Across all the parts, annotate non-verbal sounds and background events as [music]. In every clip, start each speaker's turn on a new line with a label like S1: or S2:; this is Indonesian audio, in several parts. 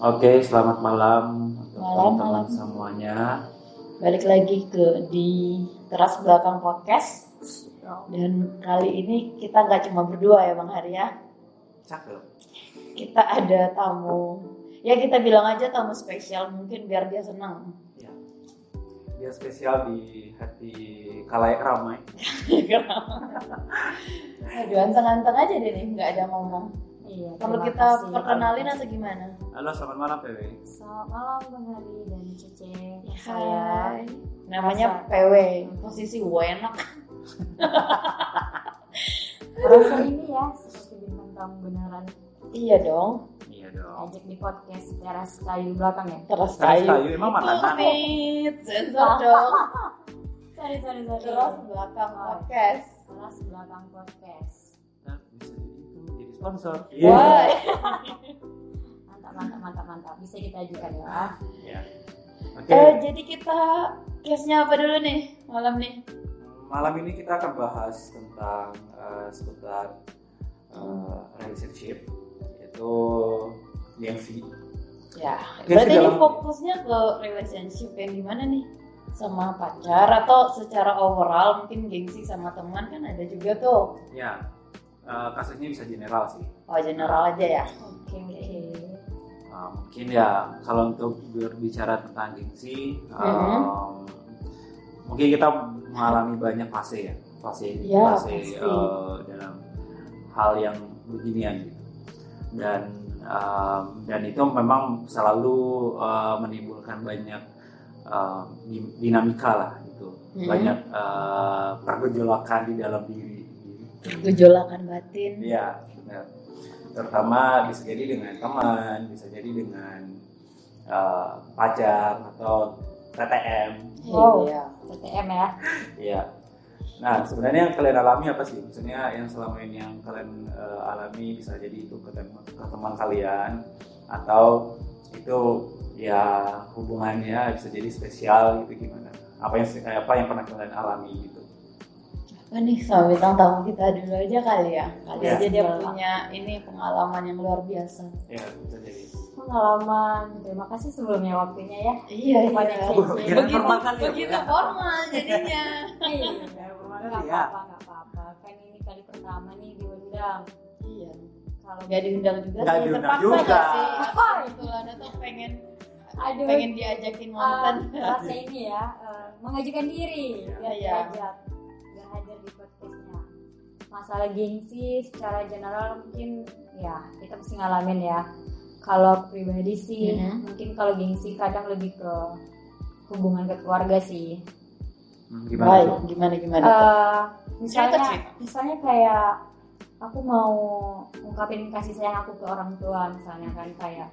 S1: Oke, selamat malam. Untuk
S2: Malam,
S1: teman-teman semuanya.
S2: balik lagi ke di teras belakang podcast. Dan kali ini kita nggak cuma berdua ya bang Hari ya
S1: Cakep.
S2: kita ada tamu. Ya kita bilang aja tamu spesial mungkin biar dia senang.
S1: Ya. Dia spesial di hati kalayak ramai. [laughs] [laughs]
S2: aduh anteng-anteng aja deh nih nggak ada ngomong
S3: Iya,
S2: perlu kita
S3: kasih.
S2: perkenalin atau gimana
S1: Halo, selamat malam PW.
S3: Selamat malam Bang Hari dan Cece.
S2: Hai.
S3: Saya
S2: namanya
S3: Rasa.
S2: PW posisi enak [laughs]
S3: merasa ini ya seperti bintang tamu beneran
S2: iya dong
S1: Iya dong.
S3: ajak di podcast teras kayu belakang ya.
S2: teras
S1: Teras
S2: kayu
S1: kayu, emang makanan?
S2: Tumit, sensor [laughs] dong
S3: Sorry sorry sorry.
S2: teras belakang podcast
S3: teras belakang podcast.
S1: Sponsor.
S2: Wah,
S3: Mantap mantap mantap mantap. Bisa kita ajukan ya.
S1: Iya. Oke.
S2: Eh, jadi kita case-nya apa dulu nih malam nih?
S1: Malam ini kita akan bahas tentang eh, seputar eh, relationship yaitu gengsi.
S2: Ya, berarti ini
S1: dalam-
S2: fokusnya ke relationship yang gimana nih? Sama pacar atau secara overall mungkin gengsi sama teman kan ada juga tuh.
S1: Ya, eh, kasusnya bisa general sih.
S2: Oh, general aja ya.
S3: Oke oke.
S1: Uh, mungkin ya kalau untuk berbicara tentang gengsi um, mungkin kita mengalami banyak fase ya fase
S2: Ya,
S1: fase
S2: pasti.
S1: uh, dalam hal yang beginian gitu dan um, dan itu memang selalu uh, menimbulkan banyak uh, di- dinamika lah gitu
S2: Mhm.
S1: banyak uh, pergejolakan di dalam diri
S2: Gejolakan batin.
S1: Iya, benar. Terutama bisa jadi dengan teman, bisa jadi dengan uh, pacar atau TTM.
S3: Wow.
S2: Iya.
S3: TTM ya.
S1: Iya. Nah, sebenarnya yang kalian alami apa sih? Maksudnya yang selama ini yang kalian uh, alami bisa jadi itu ke teman, ke teman kalian atau itu ya hubungannya bisa jadi spesial gitu gimana? Apa yang apa yang pernah kalian alami gitu?
S2: Apa nih sama bintang tamu kita dulu aja kali ya. Kali
S1: Ya.
S2: aja dia
S3: Iya.
S2: punya ini pengalaman yang luar biasa.
S1: Ya, bisa jadi.
S3: Pengalaman. Terima kasih sebelumnya waktunya ya.
S2: Iya,
S3: Kepada
S2: iya.
S1: Kira
S2: Begitu,
S1: formal ya,
S2: begitu
S1: ya?
S2: formal jadinya. [laughs]
S3: Iya. Nggak
S1: Ya.
S3: apa-apa nggak apa-apa. Kan ini kali pertama nih diundang.
S2: Iya.
S3: Kalau
S2: Gak diundang juga
S1: Nggak
S2: sih,
S1: diundang
S2: terpaksa
S1: juga.
S2: gak sih? [laughs] Kebetulan atau pengen
S3: Aduh.
S2: pengen diajakin nonton.
S3: Uh, rasa ini ya uh, mengajukan diri biar
S2: Iya.
S3: diajak hadir di podcastnya masalah gengsi secara general mungkin ya kita mesti ngalamin ya kalau pribadi sih
S2: Mhm.
S3: mungkin kalau gengsi kadang lebih ke hubungan ke keluarga sih
S1: Hmm, Gimana
S2: Baik,
S1: tuh?
S2: gimana gimana? tuh?
S3: Uh, misalnya
S2: Cerita, cerita.
S3: misalnya kayak aku mau ungkapin kasih sayang aku ke orang tua misalnya kan kayak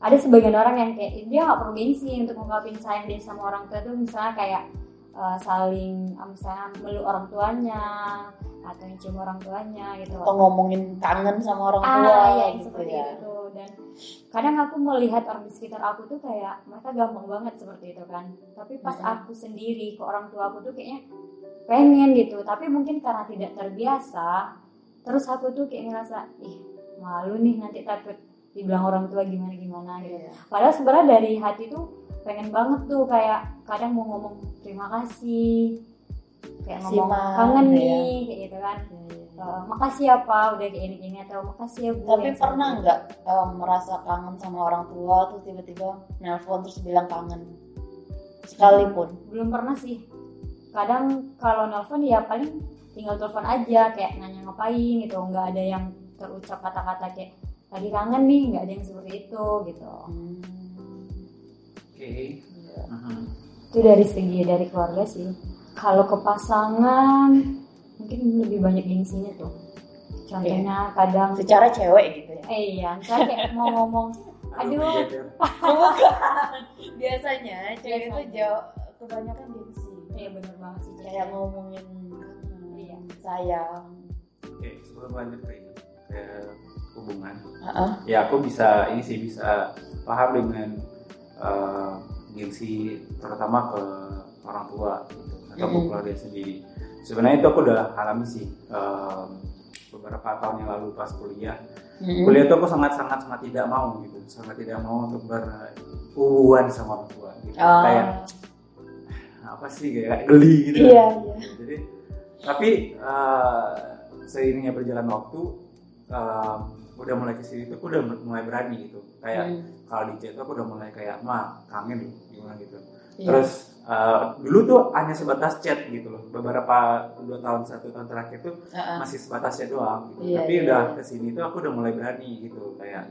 S3: ada sebagian orang yang kayak dia nggak perlu gengsi untuk ungkapin sayang dia sama orang tua tuh misalnya kayak uh, saling misalnya meluk orang tuanya atau yang cium orang tuanya gitu
S2: Atau ngomongin kangen sama orang tua
S3: ah ya
S2: gitu
S3: seperti
S2: ya.
S3: itu dan kadang aku melihat orang di sekitar aku tuh kayak mereka gampang banget seperti itu kan tapi pas
S2: Mhm.
S3: aku sendiri ke orang tua aku tuh kayaknya pengen gitu tapi mungkin karena tidak terbiasa terus aku tuh kayak ngerasa ih malu nih nanti takut dibilang orang tua gimana gimana gitu
S2: Iya.
S3: padahal sebenarnya dari hati tuh pengen banget tuh kayak kadang mau ngomong terima kasih kayak
S2: Kasih,
S3: ngomong
S2: Ma,
S3: kangen
S2: ya.
S3: nih kayak gitu kan Eh, makasih ya pak udah kayak gini atau makasih ya bu
S2: Tapi pernah nggak em, merasa kangen sama orang tua terus tiba-tiba nelpon terus bilang kangen? Sekalipun.
S3: belum pernah sih kadang kalau nelpon ya paling tinggal telepon aja kayak nanya ngapain gitu nggak ada yang terucap kata-kata kayak lagi kangen nih nggak ada yang seperti itu gitu
S2: Hmm.
S1: Oke.
S2: Iya.
S1: Mhm.
S3: itu dari segi dari keluarga sih kalau ke pasangan mungkin lebih banyak gengsinya tuh contohnya kadang
S2: Secara cewek gitu ya.
S3: eh iya misalnya kayak [laughs] mau ngomong aduh
S1: iya.
S2: Bukan. [laughs] Biasanya cewek itu jauh kebanyakan gengsi.
S3: iya bener banget sih
S2: Kayak ngomongin
S3: Iya.
S2: sayang.
S1: Oke, sebelum lanjut ke ini ke hubungan,
S2: Heeh.
S1: ya aku bisa ini sih bisa paham dengan eh, gengsi terutama ke orang tua gitu atau ke
S2: Mm-mm.
S1: keluarga sendiri. Sebenarnya itu aku udah alami sih em, beberapa tahun yang lalu pas kuliah.
S2: Mm-mm.
S1: kuliah tuh aku sangat sangat sangat tidak mau gitu sangat tidak mau untuk berhubungan sama orang tua gitu
S2: Oh.
S1: kayak apa sih kayak geli gitu
S2: Iya, iya.
S1: jadi tapi eh, seiringnya berjalan waktu eh, udah mulai ke sini tuh aku udah mulai berani gitu kayak
S2: Hmm,
S1: kalau di chat tuh aku udah mulai kayak mah kangen loh gimana gitu
S2: iya.
S1: terus eh, dulu tuh hanya sebatas chat gitu loh beberapa dua tahun satu tahun terakhir tuh
S2: Heeh.
S1: masih sebatas chat doang gitu.
S2: Iya,
S1: tapi
S2: iya,
S1: udah
S2: iya.
S1: ke sini tuh aku udah mulai berani gitu kayak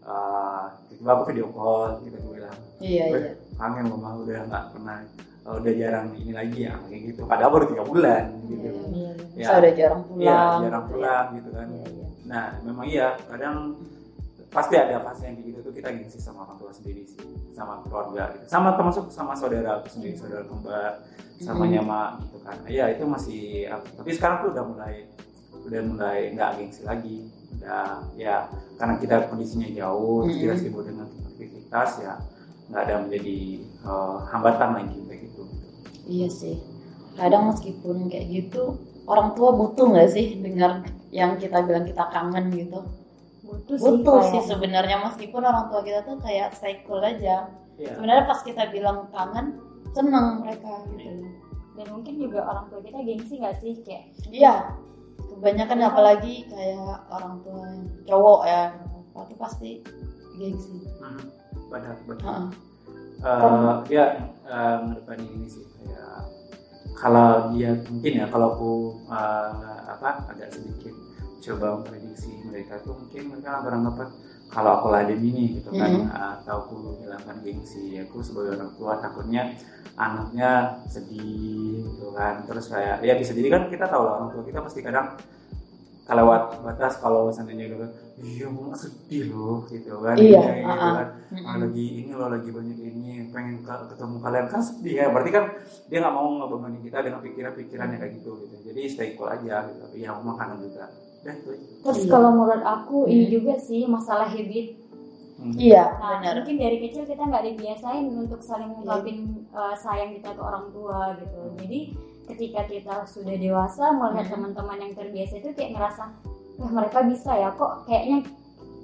S1: eh tiba aku video call gitu aku bilang
S2: Iya, iya.
S1: kangen mama udah nggak pernah eh, udah jarang ini lagi ya kayak gitu padahal baru tiga bulan gitu
S2: Iya, iya.
S1: Ya.
S2: Saya udah jarang pulang.
S1: Iya jarang
S2: ya.
S1: pulang gitu kan
S2: iya.
S1: Nah memang iya kadang pasti ada fase yang kayak gitu tuh kita gengsi sama orang tua sendiri sih sama keluarga gitu. Sama termasuk sama saudara aku sendiri saudara kembar sama
S2: Mhm.
S1: nyama gitu kan. Iya itu masih tapi sekarang tuh udah mulai udah mulai nggak gengsi lagi. Udah ya karena kita kondisinya jauh terus kita sibuk dengan aktivitas ya nggak ada menjadi eh, hambatan lagi kayak gitu.
S2: Iya sih. Kadang meskipun kayak gitu, orang tua butuh nggak sih dengar yang kita bilang kita kangen gitu?
S3: butuh sih
S2: Butuh
S3: kayak-
S2: sih sebenarnya meskipun orang tua kita tuh kayak stay cool aja.
S1: Iya.
S2: Sebenarnya pas kita bilang kangen, seneng mereka gitu.
S3: dan mungkin juga orang tua kita gengsi nggak sih kayak
S2: Iya. Kebanyakan apalagi kayak orang tua yang cowok ya, itu pasti gengsi.
S1: Mhm. benar benar
S2: Heeh.
S1: Eh, ya eh, ngedepanin ini sih kayak kalau dia mungkin ya kalau aku eh, apa agak sedikit coba memprediksi mereka tuh mungkin mereka beranggapan kalau aku laden ini gitu kan
S2: Mhm.
S1: atau aku hilangkan gengsi aku sebagai orang tua takutnya anaknya sedih gitu kan terus kayak ya bisa jadi kan kita tahu lah orang tua kita pasti kadang kelewat batas kalau seandainya gitu kan iya mau sedih loh gitu kan
S2: Iya,
S1: Kayak gitu
S2: uh-uh.
S1: kan ah, lagi ini loh lagi banyak ini pengen ke- ketemu kalian kan sedih ya berarti kan dia nggak mau ngebebani kita dengan pikiran-pikirannya kayak gitu gitu jadi stay cool aja gitu ya mau makanan juga dan itu
S3: terus
S2: Iya.
S3: kalau menurut aku ini
S2: Hmm.
S3: juga sih masalah habit
S1: Hmm.
S2: Iya,
S3: Nah,
S2: benar.
S3: mungkin dari kecil kita nggak dibiasain untuk saling mengungkapin uh, sayang kita ke orang tua gitu. Jadi ketika kita sudah dewasa melihat
S2: Hmm.
S3: teman-teman yang terbiasa itu kayak ngerasa, wah mereka bisa ya kok kayaknya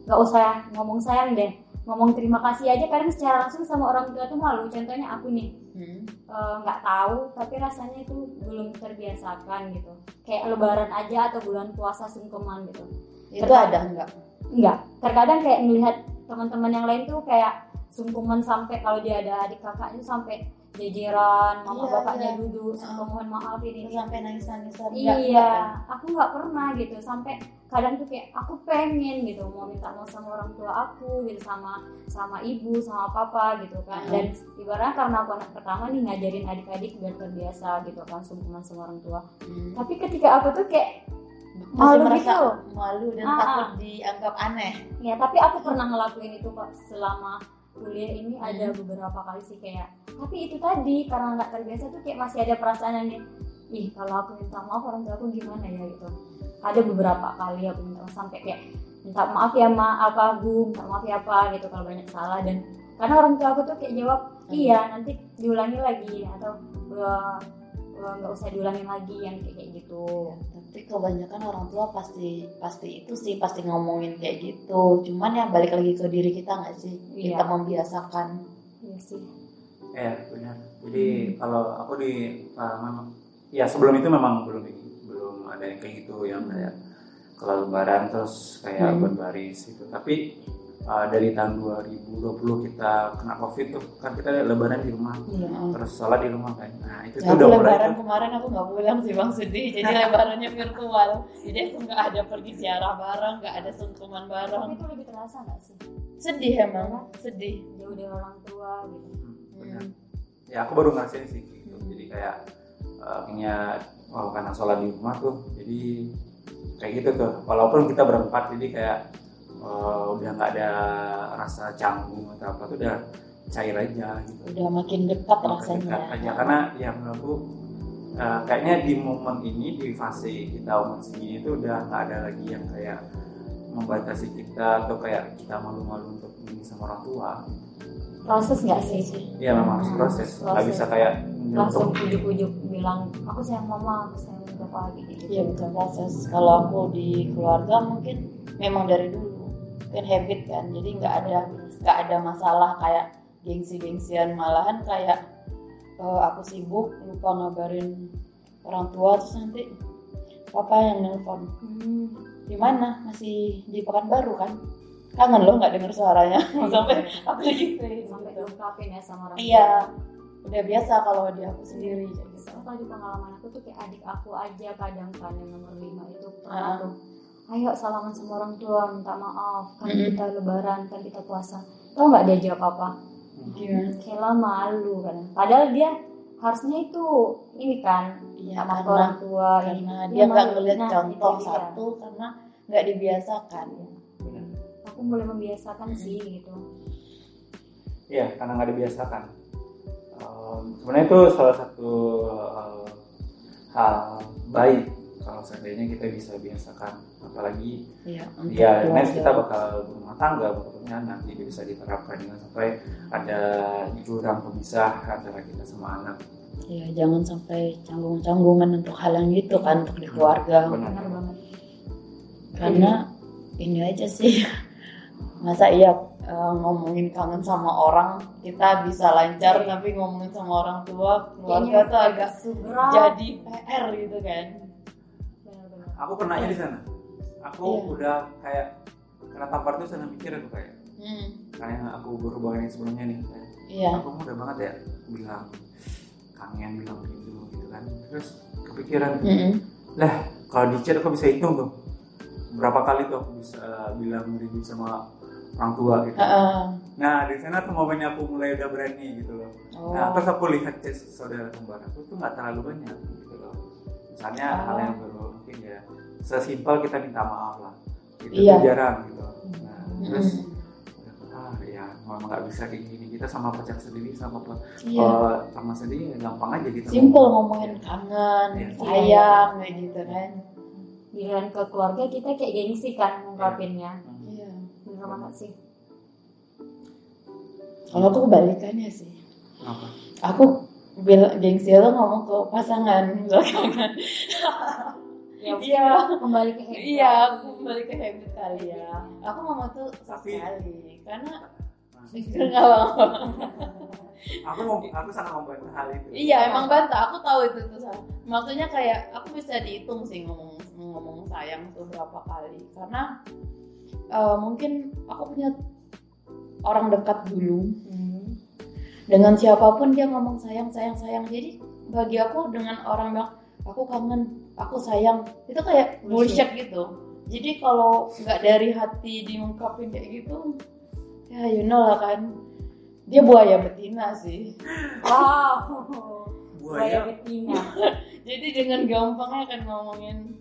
S3: nggak usah ngomong sayang deh, ngomong terima kasih aja kadang secara langsung sama orang tua tuh malu. Contohnya aku nih
S2: Hmm.
S3: uh, nggak tahu tapi rasanya itu belum terbiasakan gitu. Kayak lebaran aja atau bulan puasa sungkeman gitu.
S2: Itu ada enggak?
S3: Enggak, terkadang kayak melihat teman-teman yang lain tuh kayak sungkuman sampai kalau dia ada adik kakaknya sampai jejeran, mama
S2: Iya,
S3: bapaknya
S2: iya.
S3: duduk, sampai mohon maaf ini.
S2: Sampai nangis-nangisan.
S3: Iya, aku nggak pernah gitu sampai kadang tuh kayak aku pengen gitu mau minta mau sama orang tua aku gitu sama sama ibu sama papa gitu kan
S2: Mhm.
S3: dan ibaratnya karena aku anak pertama nih ngajarin adik-adik biar terbiasa gitu kan sungkuman sama orang tua
S2: Hmm.
S3: tapi ketika aku tuh kayak Malu
S2: merasa
S3: gitu.
S2: malu dan
S3: Ah,
S2: takut
S3: ah.
S2: dianggap aneh.
S3: Ya, tapi aku pernah ngelakuin itu kok selama kuliah ini ada
S2: Hmm.
S3: beberapa kali sih kayak tapi itu tadi karena nggak terbiasa tuh kayak masih ada perasaan yang ih kalau aku minta maaf orang tua aku gimana ya? Gitu. Ada beberapa kali aku minta maaf sampai kayak minta maaf ya ma apa bu minta maaf ya apa gitu kalau banyak salah. Dan karena orang tua aku tuh kayak jawab iya nanti diulangi lagi atau "Wah, wah, nggak usah diulangi lagi yang kayak gitu
S2: Tapi kebanyakan orang tua pasti pasti itu sih pasti ngomongin kayak gitu. Cuman ya balik lagi ke diri kita nggak sih? Kita
S3: Iya.
S2: membiasakan.
S3: iya sih
S1: ya benar jadi kalau aku di uh, memang ya sebelum itu memang belum belum ada yang kayak gitu yang kayak kalau lebaran terus kayak
S2: Hmm.
S1: berbaris gitu tapi uh, dari tahun 2020 kita kena covid tuh kan kita lebaran di rumah
S3: iya
S1: terus sholat di rumah kan nah itu
S2: Ya,
S1: tuh udah mulai
S2: lebaran kemarin aku nggak pulang sih bang sedih. Jadi [laughs] lebarannya virtual. Jadi aku nggak ada pergi ziarah bareng, nggak ada sungkeman
S3: tapi
S2: bareng.
S3: itu lebih terasa nggak sih
S2: Sedih emang, sedih.
S3: jauh dari orang tua gitu
S1: Hmm, benar.
S2: Hmm.
S1: ya aku baru ngerasain sih gitu. jadi kayak uh, punya oh karena sholat di rumah tuh jadi kayak gitu tuh walaupun kita berempat jadi kayak uh, udah nggak ada rasa canggung atau apa tuh udah cair aja gitu.
S2: Udah makin dekat
S1: Makin
S2: rasanya.
S1: dekat aja karena ya menurut aku uh, kayaknya di momen ini di fase kita umur segini tuh udah nggak ada lagi yang kayak membatasi kita atau kayak kita malu-malu untuk ini sama orang tua.
S3: Proses nggak
S2: Iya
S3: sih?
S1: Ya memang harus proses. Nggak bisa kayak
S3: langsung ujuk-ujuk bilang aku sayang mama aku sayang bapak gitu
S2: Iya bukan proses. Kalau aku di keluarga mungkin memang dari dulu mungkin habit kan. Jadi nggak ada nggak ada masalah kayak gengsi-gengsian. Malahan kayak eh, aku sibuk lupa ngabarin orang tua terus nanti papa yang nelpon.
S3: Hmm.
S2: di mana? Masih di Pekanbaru kan? Kangen lo nggak dengar suaranya. [laughs] Sampai aku gitu
S3: sampai diungkapin ya sama orang
S2: iya. udah biasa kalau di aku sendiri kayak gitu.
S3: Soalnya kalau di pengalaman aku tuh kayak adik aku aja kadang kan yang nomor lima itu
S2: Ah.
S3: pernah tuh ayo salaman sama orang tua minta maaf kan
S2: Mm-mm.
S3: kita lebaran kan kita puasa tau nggak dia jawab apa
S2: gimana
S3: Kela malu kan padahal dia harusnya itu ini kan
S2: iya
S3: sama
S2: karena
S3: orang tua ini
S2: karena
S3: Dia
S2: dia nggak ngeliat
S3: Nah,
S2: contoh
S3: itu dia.
S2: satu karena nggak dibiasakan
S1: Benar.
S3: aku mulai membiasakan
S2: Mm-mm.
S3: sih gitu
S1: Iya, karena nggak dibiasakan. Ehm, sebenarnya itu salah satu eh, hal baik kalau seandainya kita bisa biasakan, apalagi
S2: iya
S1: ya next kita bakal berumah tangga, berikutnya nanti bisa diterapkan dengan sampai ada jurang pemisah antara kita sama anak.
S2: Iya, jangan sampai canggung-canggungan untuk hal yang gitu kan untuk di keluarga.
S1: Benar.
S3: benar banget
S2: Karena ini aja sih. Masa iya eh, ngomongin kangen sama orang kita bisa lancar tapi ngomongin sama orang tua keluarga tuh agak jadi PR gitu kan.
S1: Aku kenanya di sana. Aku
S2: Iya.
S1: udah kayak kena tampar tuh sana mikir aku kayak
S2: Hmm,
S1: kayak yang aku berhubungan yang sebelumnya nih. kayak,
S2: iya.
S1: aku mudah banget ya bilang kangen bilang rindu gitu kan terus kepikiran
S2: Mm-mm.
S1: kalau di chat aku bisa hitung tuh berapa kali tuh aku bisa bilang rindu sama orang tua gitu
S2: Heeh.
S1: nah di sana tuh momennya aku mulai udah berani gitu loh
S2: Oh.
S1: nah terus aku lihat chat saudara kembar aku tuh nggak terlalu banyak gitu loh misalnya
S2: Oh.
S1: hal yang baru mungkin ya sesimpel kita minta maaf lah itu
S2: Iya.
S1: jarang gitu nah, terus
S2: Mm-mm.
S1: ah ya memang nggak bisa kayak gini kita sama pacar sendiri sama apa
S2: Iya.
S1: kalau sama sendiri ya gampang aja gitu
S2: Simple ngomongin kangen,
S1: Iya.
S2: sayang kayak gitu kan.
S3: giliran ke keluarga kita kayak gengsi kan ngungkapinnya
S1: Hmm.
S2: Iya.
S3: bener banget sih
S2: Kalau aku kebalikannya sih.
S1: Kenapa?
S2: Aku bilang gengsi itu ngomong ke pasangan belakangan. [laughs]
S3: ya
S2: Iya.
S3: kembali ke habit
S2: Iya, aku kembali ke habit kali ya. Aku ngomong tuh
S1: Tapi-
S2: sekali karena nggak apa-apa.
S1: aku mau aku sangat membantu hal itu
S2: Iya, emang bantah. Aku tahu itu tuh. Maksudnya kayak aku bisa dihitung sih ngomong ngomong sayang tuh berapa kali. Karena eh, mungkin aku punya orang dekat dulu
S3: Hmm.
S2: dengan siapa pun dia ngomong sayang sayang sayang. Jadi bagi aku dengan orang bilang aku kangen, aku sayang itu kayak bullshit gitu. Jadi kalau nggak dari hati diungkapin kayak gitu, ya you know lah kan, dia buaya betina sih.
S3: wow buaya
S1: buaya
S3: betina [laughs]
S2: Jadi dengan gampangnya kan ngomongin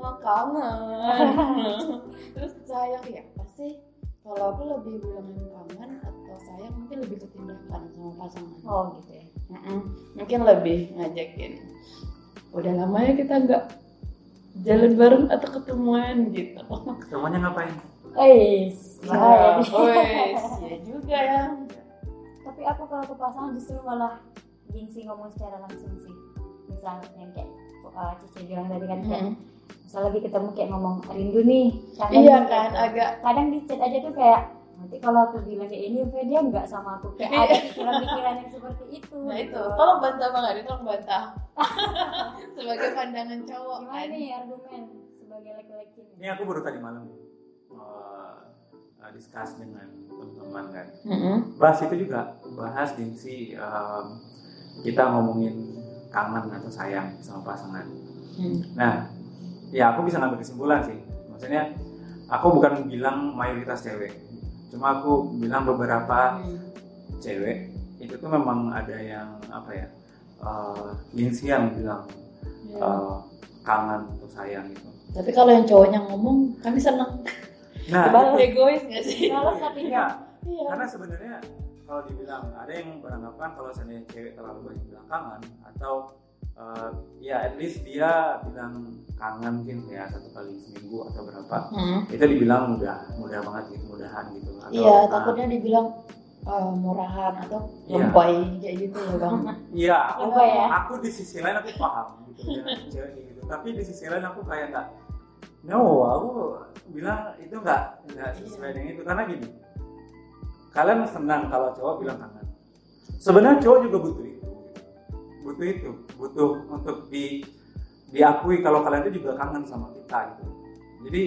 S2: oh, kangen. [laughs] Terus sayang ya pasti kalau aku lebih bilangin kangen atau sayang mungkin lebih ketindakan sama pasangan.
S3: oh gitu ya.
S2: Mungkin lebih ngajakin. Udah lama ya kita nggak jalan bareng atau ketemuan gitu.
S1: semuanya ngapain
S3: Eis,
S2: Nah, [laughs] ya juga ya.
S3: tapi aku kalau ke pasangan justru malah gengsi ngomong secara langsung sih misalnya yang kayak uh, Cici bilang tadi kan kayak
S2: Mm.
S3: misal lagi ketemu kayak ngomong rindu nih kangen
S2: Iya kan,
S3: gitu.
S2: agak
S3: kadang di chat aja tuh kayak nanti kalau aku bilang kayak ini apa dia nggak sama aku kayak
S2: Iya. [laughs]
S3: ada pikiran-pikiran yang seperti itu
S2: Nah itu,
S3: gitu.
S2: tolong bantah bang Adi, tolong bantah. [laughs] Sebagai pandangan cowok
S3: gimana
S2: kan.
S3: nih argumen sebagai laki-laki nih?
S1: ini aku baru tadi malam uh, discuss dengan teman-teman kan
S2: Mm-mm.
S1: bahas itu juga bahas gengsi um, kita ngomongin kangen atau sayang sama pasangan
S2: Hmm.
S1: nah ya aku bisa ngambil kesimpulan sih maksudnya aku bukan bilang mayoritas cewek cuma aku bilang beberapa
S2: Hmm.
S1: cewek itu tuh memang ada yang apa ya uh, gengsi yang bilang
S2: Ya.
S1: uh, kangen atau sayang gitu
S2: Tapi kalau yang cowoknya ngomong, kami senang.
S1: nah [laughs]
S3: Balas.
S2: Egois gak sih?
S3: Males tapi nggak
S2: Iya.
S1: karena sebenarnya kalau dibilang ada yang beranggapan kalau seandainya cewek terlalu banyak bilang kangen atau uh, ya at least dia bilang kangen mungkin ya satu kali seminggu atau berapa
S2: Hmm.
S1: itu dibilang mudah mudah banget gitu mudahan gitu atau
S2: Iya, takutnya dibilang uh, murahan atau
S1: Iya.
S2: lembay kayak gitu loh bang.
S1: iya aku
S3: ya?
S1: aku di sisi lain aku paham gitu ya [laughs] cewek gitu tapi di sisi lain aku kayak nggak no aku bilang itu nggak nggak sesuai dengan itu karena gini kalian senang kalau cowok bilang kangen sebenarnya cowok juga butuh itu butuh itu butuh untuk di diakui kalau kalian itu juga kangen sama kita gitu jadi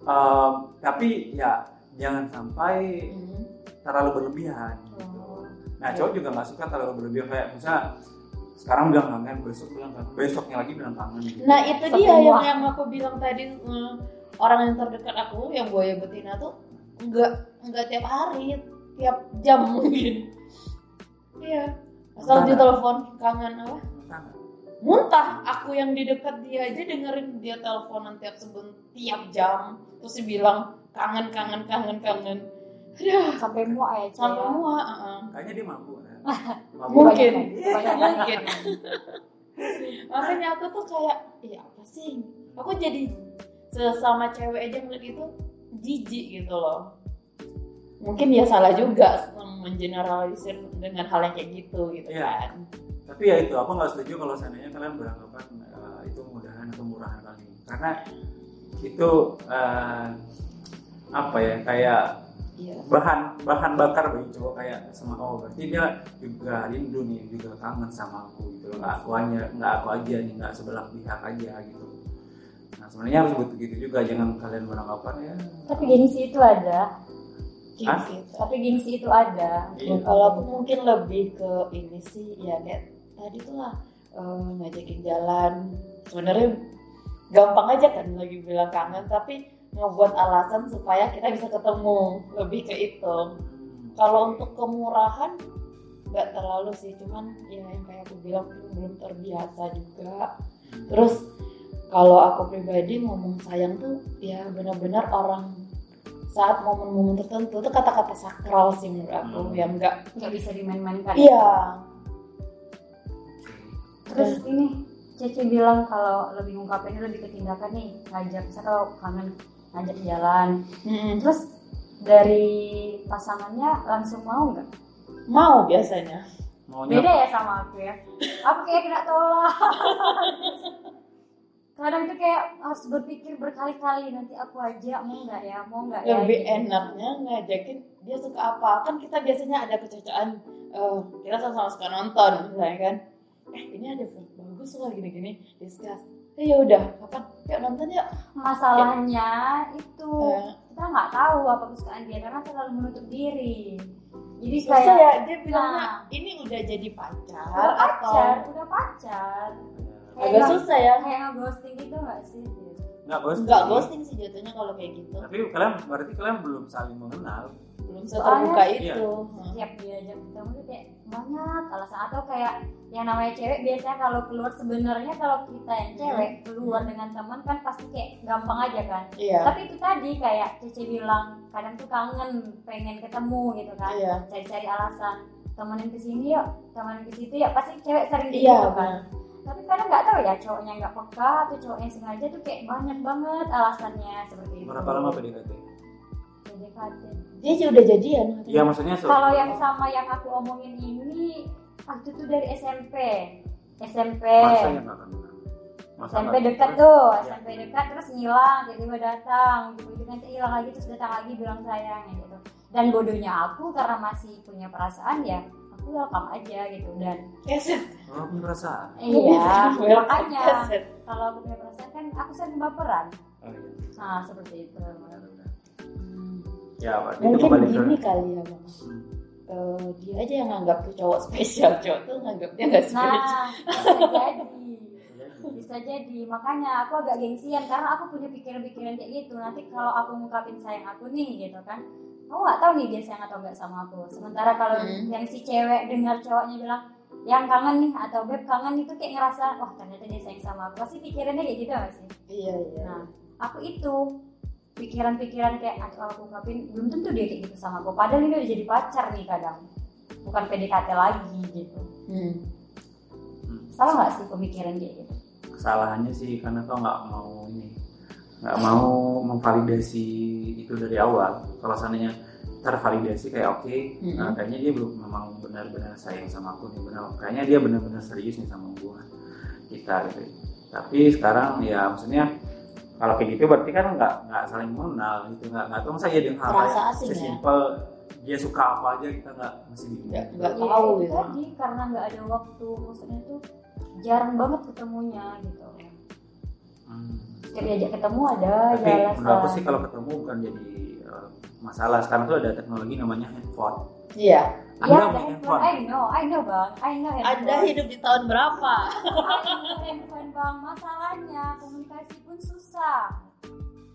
S1: em, tapi ya jangan sampai
S2: Hmm.
S1: Terlalu berlebihan gitu.
S3: Oh.
S1: Nah cowok juga nggak suka terlalu berlebihan kayak misalnya sekarang bilang kangen, besok bilang kangen, besoknya lagi bilang kangen. Gitu.
S2: Nah itu dia yang yang aku bilang tadi orang yang terdekat aku yang buaya betina tuh nggak nggak tiap hari tiap jam [laughs] mungkin iya asal di telepon kangen apa
S1: Kangen.
S2: muntah aku yang di dekat dia aja dengerin dia teleponan tiap seben tiap jam terus dia bilang kangen kangen kangen kangen Aduh,
S3: sampai muak ya
S2: sampai
S3: ya.
S2: muak uh-uh.
S1: Kayaknya dia mampu. Ya. [laughs] Mampu.
S2: mungkin
S3: Banyak-
S2: mungkin [laughs] makanya aku tuh kayak iya apa sih aku jadi sesama cewek aja ngeliat itu jijik gitu loh mungkin ya salah juga mengeneralisir dengan hal yang kayak gitu gitu
S1: Iya.
S2: kan
S1: Tapi ya itu aku nggak setuju kalau seandainya kalian beranggapan eh, itu mudahan atau murahan kali. Karena itu eh, apa ya kayak
S2: iya.
S1: Bahan bahan bakar bagi cowok kayak sama oh berarti dia juga rindu nih juga kangen sama aku gitu loh. Nggak aku aja nggak aku aja nih nggak sebelah pihak aja gitu. Nah sebenarnya harus begitu juga jangan kalian beranggapan ya.
S3: Tapi gengsi itu ada.
S2: Gitu
S3: tapi gengsi itu ada.
S1: Iya.
S2: kalau aku mungkin lebih ke ini sih ya kayak tadi tuh lah eh, ngajakin jalan. Sebenarnya gampang aja kan lagi bilang kangen tapi ngebuat alasan supaya kita bisa ketemu. Lebih ke itu. Kalau untuk kemurahan nggak terlalu sih. Cuman ya yang kayak aku bilang belum terbiasa juga. Terus kalau aku pribadi ngomong sayang tuh ya benar-benar orang saat momen-momen tertentu tuh kata-kata sakral sih menurut aku.
S1: Hmm.
S2: yang nggak
S3: nggak bisa dimain-mainkan.
S2: Iya.
S3: Terus ini Cece bilang kalau lebih ngungkapinnya lebih ke tindakan nih ngajak misalnya kalau kangen ngajak jalan.
S2: Mm-mm.
S3: terus dari pasangannya langsung mau nggak?
S2: Mau biasanya.
S1: Maunya
S3: beda ya sama aku ya. Aku kayak kena tolak. [laughs] Kadang tuh kayak harus berpikir berkali-kali nanti aku aja mau nggak ya? Mau nggak ya?
S2: Lebih
S3: gitu.
S2: enaknya ngajakin dia suka apa? Kan kita biasanya ada kecocaan eh, kita sama-sama suka nonton misalnya kan. Eh ini ada film bagus loh gini-gini. Discuss ya udah kapan? Yuk nonton yuk.
S3: Masalahnya itu
S2: Eh,
S3: kita nggak tahu apa kesukaan dia karena terlalu menutup diri. Jadi kayak
S2: ya dia bilangnya
S3: Nah.
S2: ini udah jadi pacar
S3: udah
S2: atau
S3: pacar udah pacar.
S2: Agak
S3: Kayak
S2: susah ya.
S3: kayak nge-ghosting gitu nggak sih
S1: nggak ghosting.
S2: nggak ghosting sih jatuhnya kalau kayak gitu.
S1: Tapi kalian berarti kalian belum saling mengenal.
S2: Belum seterbuka
S1: Iya.
S2: itu.
S3: setiap diajak ketemu tuh kayak banyak. Alasan atau kayak yang namanya cewek biasanya kalau keluar sebenarnya kalau kita yang cewek keluar dengan teman kan pasti kayak gampang aja kan.
S2: Iya.
S3: Tapi itu tadi kayak Cece bilang kadang tuh kangen pengen ketemu gitu kan.
S2: Iya.
S3: cari-cari alasan temenin ke sini yuk temenin ke situ ya pasti cewek sering
S2: iya
S3: gitu kan.
S2: benar
S3: tapi kadang nggak tahu ya cowoknya nggak peka atau cowoknya sengaja tuh kayak banyak banget alasannya seperti itu.
S1: Berapa lama PDKT
S3: PDKT.
S2: dia udah jadian
S1: iya maksudnya se-
S3: kalau yang sama yang aku omongin ini waktu itu dari SMP SMP
S1: masa yang Masa
S3: SMP dekat tuh
S1: Iya.
S3: SMP dekat terus ngilang tiba-tiba datang gitu nanti hilang lagi terus datang lagi bilang sayang ya gitu. Dan bodohnya aku karena masih punya perasaan ya welcome aja gitu dan
S2: keset
S1: oh, punya perasaan
S3: iya [laughs] makanya kalau aku punya perasaan kan aku sering baperan.
S1: Oh, iya.
S3: nah seperti itu.
S1: Benar, benar. ya itu
S2: mungkin
S1: ke
S2: gini kali ya bang
S1: Hmm.
S2: Eh, dia aja yang nganggap tuh cowok spesial cowok tuh nganggap dia nggak spesial.
S3: nah bisa [laughs] jadi. Bisa jadi. Makanya aku agak gengsian karena aku punya pikiran-pikiran kayak gitu. Nanti kalau aku ngungkapin sayang aku nih gitu kan aku nggak tahu nih dia sayang atau enggak sama aku. Sementara kalau
S2: Hmm.
S3: yang si cewek dengar cowoknya bilang yang kangen nih atau beb kangen itu kayak ngerasa wah ternyata dia sayang sama aku. Pasti pikirannya kayak gitu gak sih?
S2: Iya iya.
S3: Nah aku itu pikiran-pikiran kayak "Ah, kalau aku ungkapin belum tentu dia kayak gitu sama aku. Padahal ini udah jadi pacar nih kadang. Bukan PDKT lagi gitu.
S2: Hmm.
S1: Hmm.
S3: salah nggak sih pemikiran kayak gitu?
S1: Kesalahannya sih karena kau nggak mau ini nggak mau memvalidasi itu dari awal kalau seandainya tervalidasi kayak oke
S2: Mm-mm.
S1: nah, kayaknya dia belum memang benar-benar sayang sama aku nih benar kayaknya dia benar-benar serius nih sama gua kita gitu tapi sekarang ya maksudnya kalau kayak gitu berarti kan nggak nggak saling mengenal gitu nggak nggak tahu masa ya dengan hal yang
S2: ya?
S1: sesimpel dia suka apa aja kita nggak masih bingung
S2: Nggak-
S3: Ya,
S2: tahu
S3: itu
S2: gitu
S3: tadi karena nggak ada waktu maksudnya tuh jarang banget ketemunya gitu
S1: Hmm.
S3: Setiap diajak ketemu ada
S1: tapi
S3: ya
S1: menurut aku
S3: alasan.
S1: sih kalau ketemu bukan jadi eh, masalah sekarang tuh ada teknologi namanya handphone
S2: iya
S3: Iya,
S1: Anda
S3: ada
S1: punya
S3: handphone. I know, I know bang, I know handphone.
S2: anda hidup di tahun berapa
S3: I know handphone bang. Masalahnya komunikasi pun susah.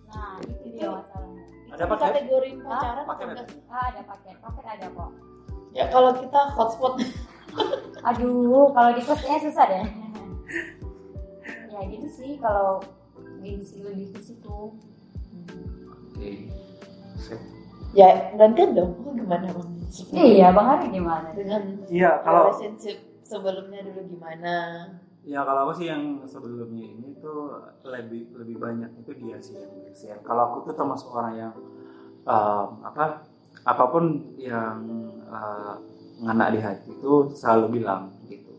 S3: Nah, itu dia masalahnya.
S1: Ada
S2: Di
S1: paket?
S2: kategori pacaran
S1: Paket ada?
S3: Ah, ada paket, paket ada kok.
S2: ya kalau kita hotspot
S3: Aduh, kalau di kos kayaknya susah deh. [laughs] ya gitu sih kalau gengsi lebih ke situ.
S1: Oke.
S2: Ya gantian dong oh, gimana bang
S3: Iya, bang Hari gimana?
S2: dengan
S1: Iya, kalau
S2: relationship sebelumnya dulu gimana
S1: ya kalau aku sih yang sebelumnya ini tuh lebih lebih banyak itu dia sih yang share. Kalau aku tuh termasuk orang yang um, apa apa pun yang uh, ngena di hati itu selalu bilang gitu.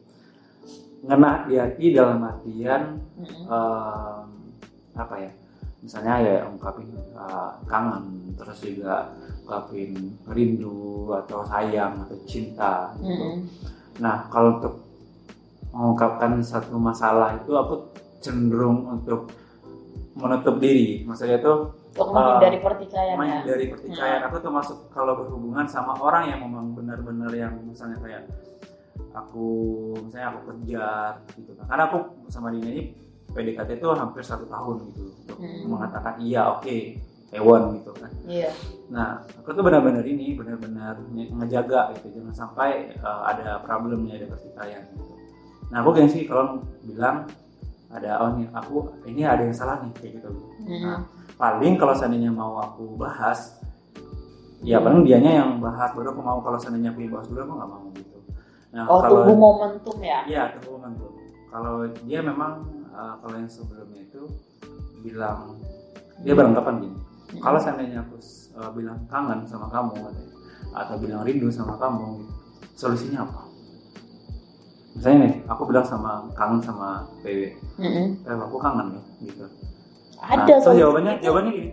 S1: Ngena di hati dalam artian
S2: Mm-mm.
S1: um, apa ya? Misalnya ya ungkapin uh, kangen, terus juga ungkapin rindu atau sayang atau cinta gitu.
S2: Mm-mm.
S1: Nah, kalau untuk mengungkapkan satu masalah itu aku cenderung untuk menutup diri. Maksudnya itu
S2: untuk menghindari pertikaian ya
S1: menghindari pertikaian. Aku termasuk kalau berhubungan sama orang yang memang benar-benar yang misalnya kayak aku misalnya aku kejar gitu kan. Karena aku sama dia ini PDKT itu hampir satu tahun gitu untuk
S2: Hmm.
S1: mengatakan iya oke hewan gitu kan.
S2: iya
S1: Nah, aku tuh benar-benar ini benar-benar nge- ngejaga gitu, jangan sampai uh, ada problemnya ada pertikaian gitu. Nah, aku gengsi kalau bilang ada oh nih aku ini ada yang salah nih kayak gitu.
S2: Mm-mm.
S1: Nah, paling kalau seandainya mau aku bahas, ya paling dianya yang bahas baru aku mau kalau seandainya aku yang bahas dulu aku nggak mau gitu. Nah,
S2: oh
S1: kalau
S2: tunggu momentum ya
S1: Iya, tunggu momentum. Kalau dia memang uh, kalau yang sebelumnya itu bilang dia beranggapan gini.
S2: Mm-mm.
S1: Kalau seandainya aku uh, bilang kangen sama kamu atau bilang rindu sama kamu, gitu, solusinya apa? Misalnya nih, aku bilang sama kangen sama PW,
S2: Mm-mm.
S1: eh aku kangen loh, gitu.
S2: ada
S1: nah,
S2: solusi
S1: jawabannya,
S2: itu.
S1: jawabannya gini,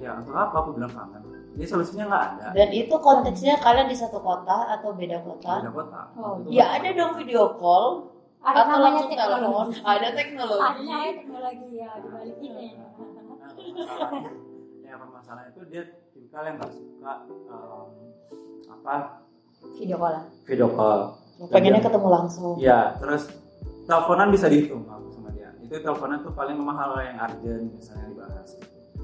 S1: ya untuk apa aku bilang kangen? Jadi solusinya nggak ada.
S2: dan itu konteksnya kalian di satu kota atau beda kota
S1: Beda kota.
S3: Oh,
S2: ya ada dong video call
S3: Ada
S2: atau
S3: namanya
S2: langsung telepon
S3: teknologi.
S2: ada
S3: Ada
S2: teknologi
S3: namanya teknologi ya dibalik ini.
S1: Nah, permasalahannya, ya permasalahan itu dia tipikal yang nggak suka um, apa
S3: Video call.
S1: video call.
S2: pengennya ketemu langsung
S1: Iya, terus teleponan bisa dihitung aku sama dia. Itu teleponan tuh paling memang hal yang urgent misalnya dibahas.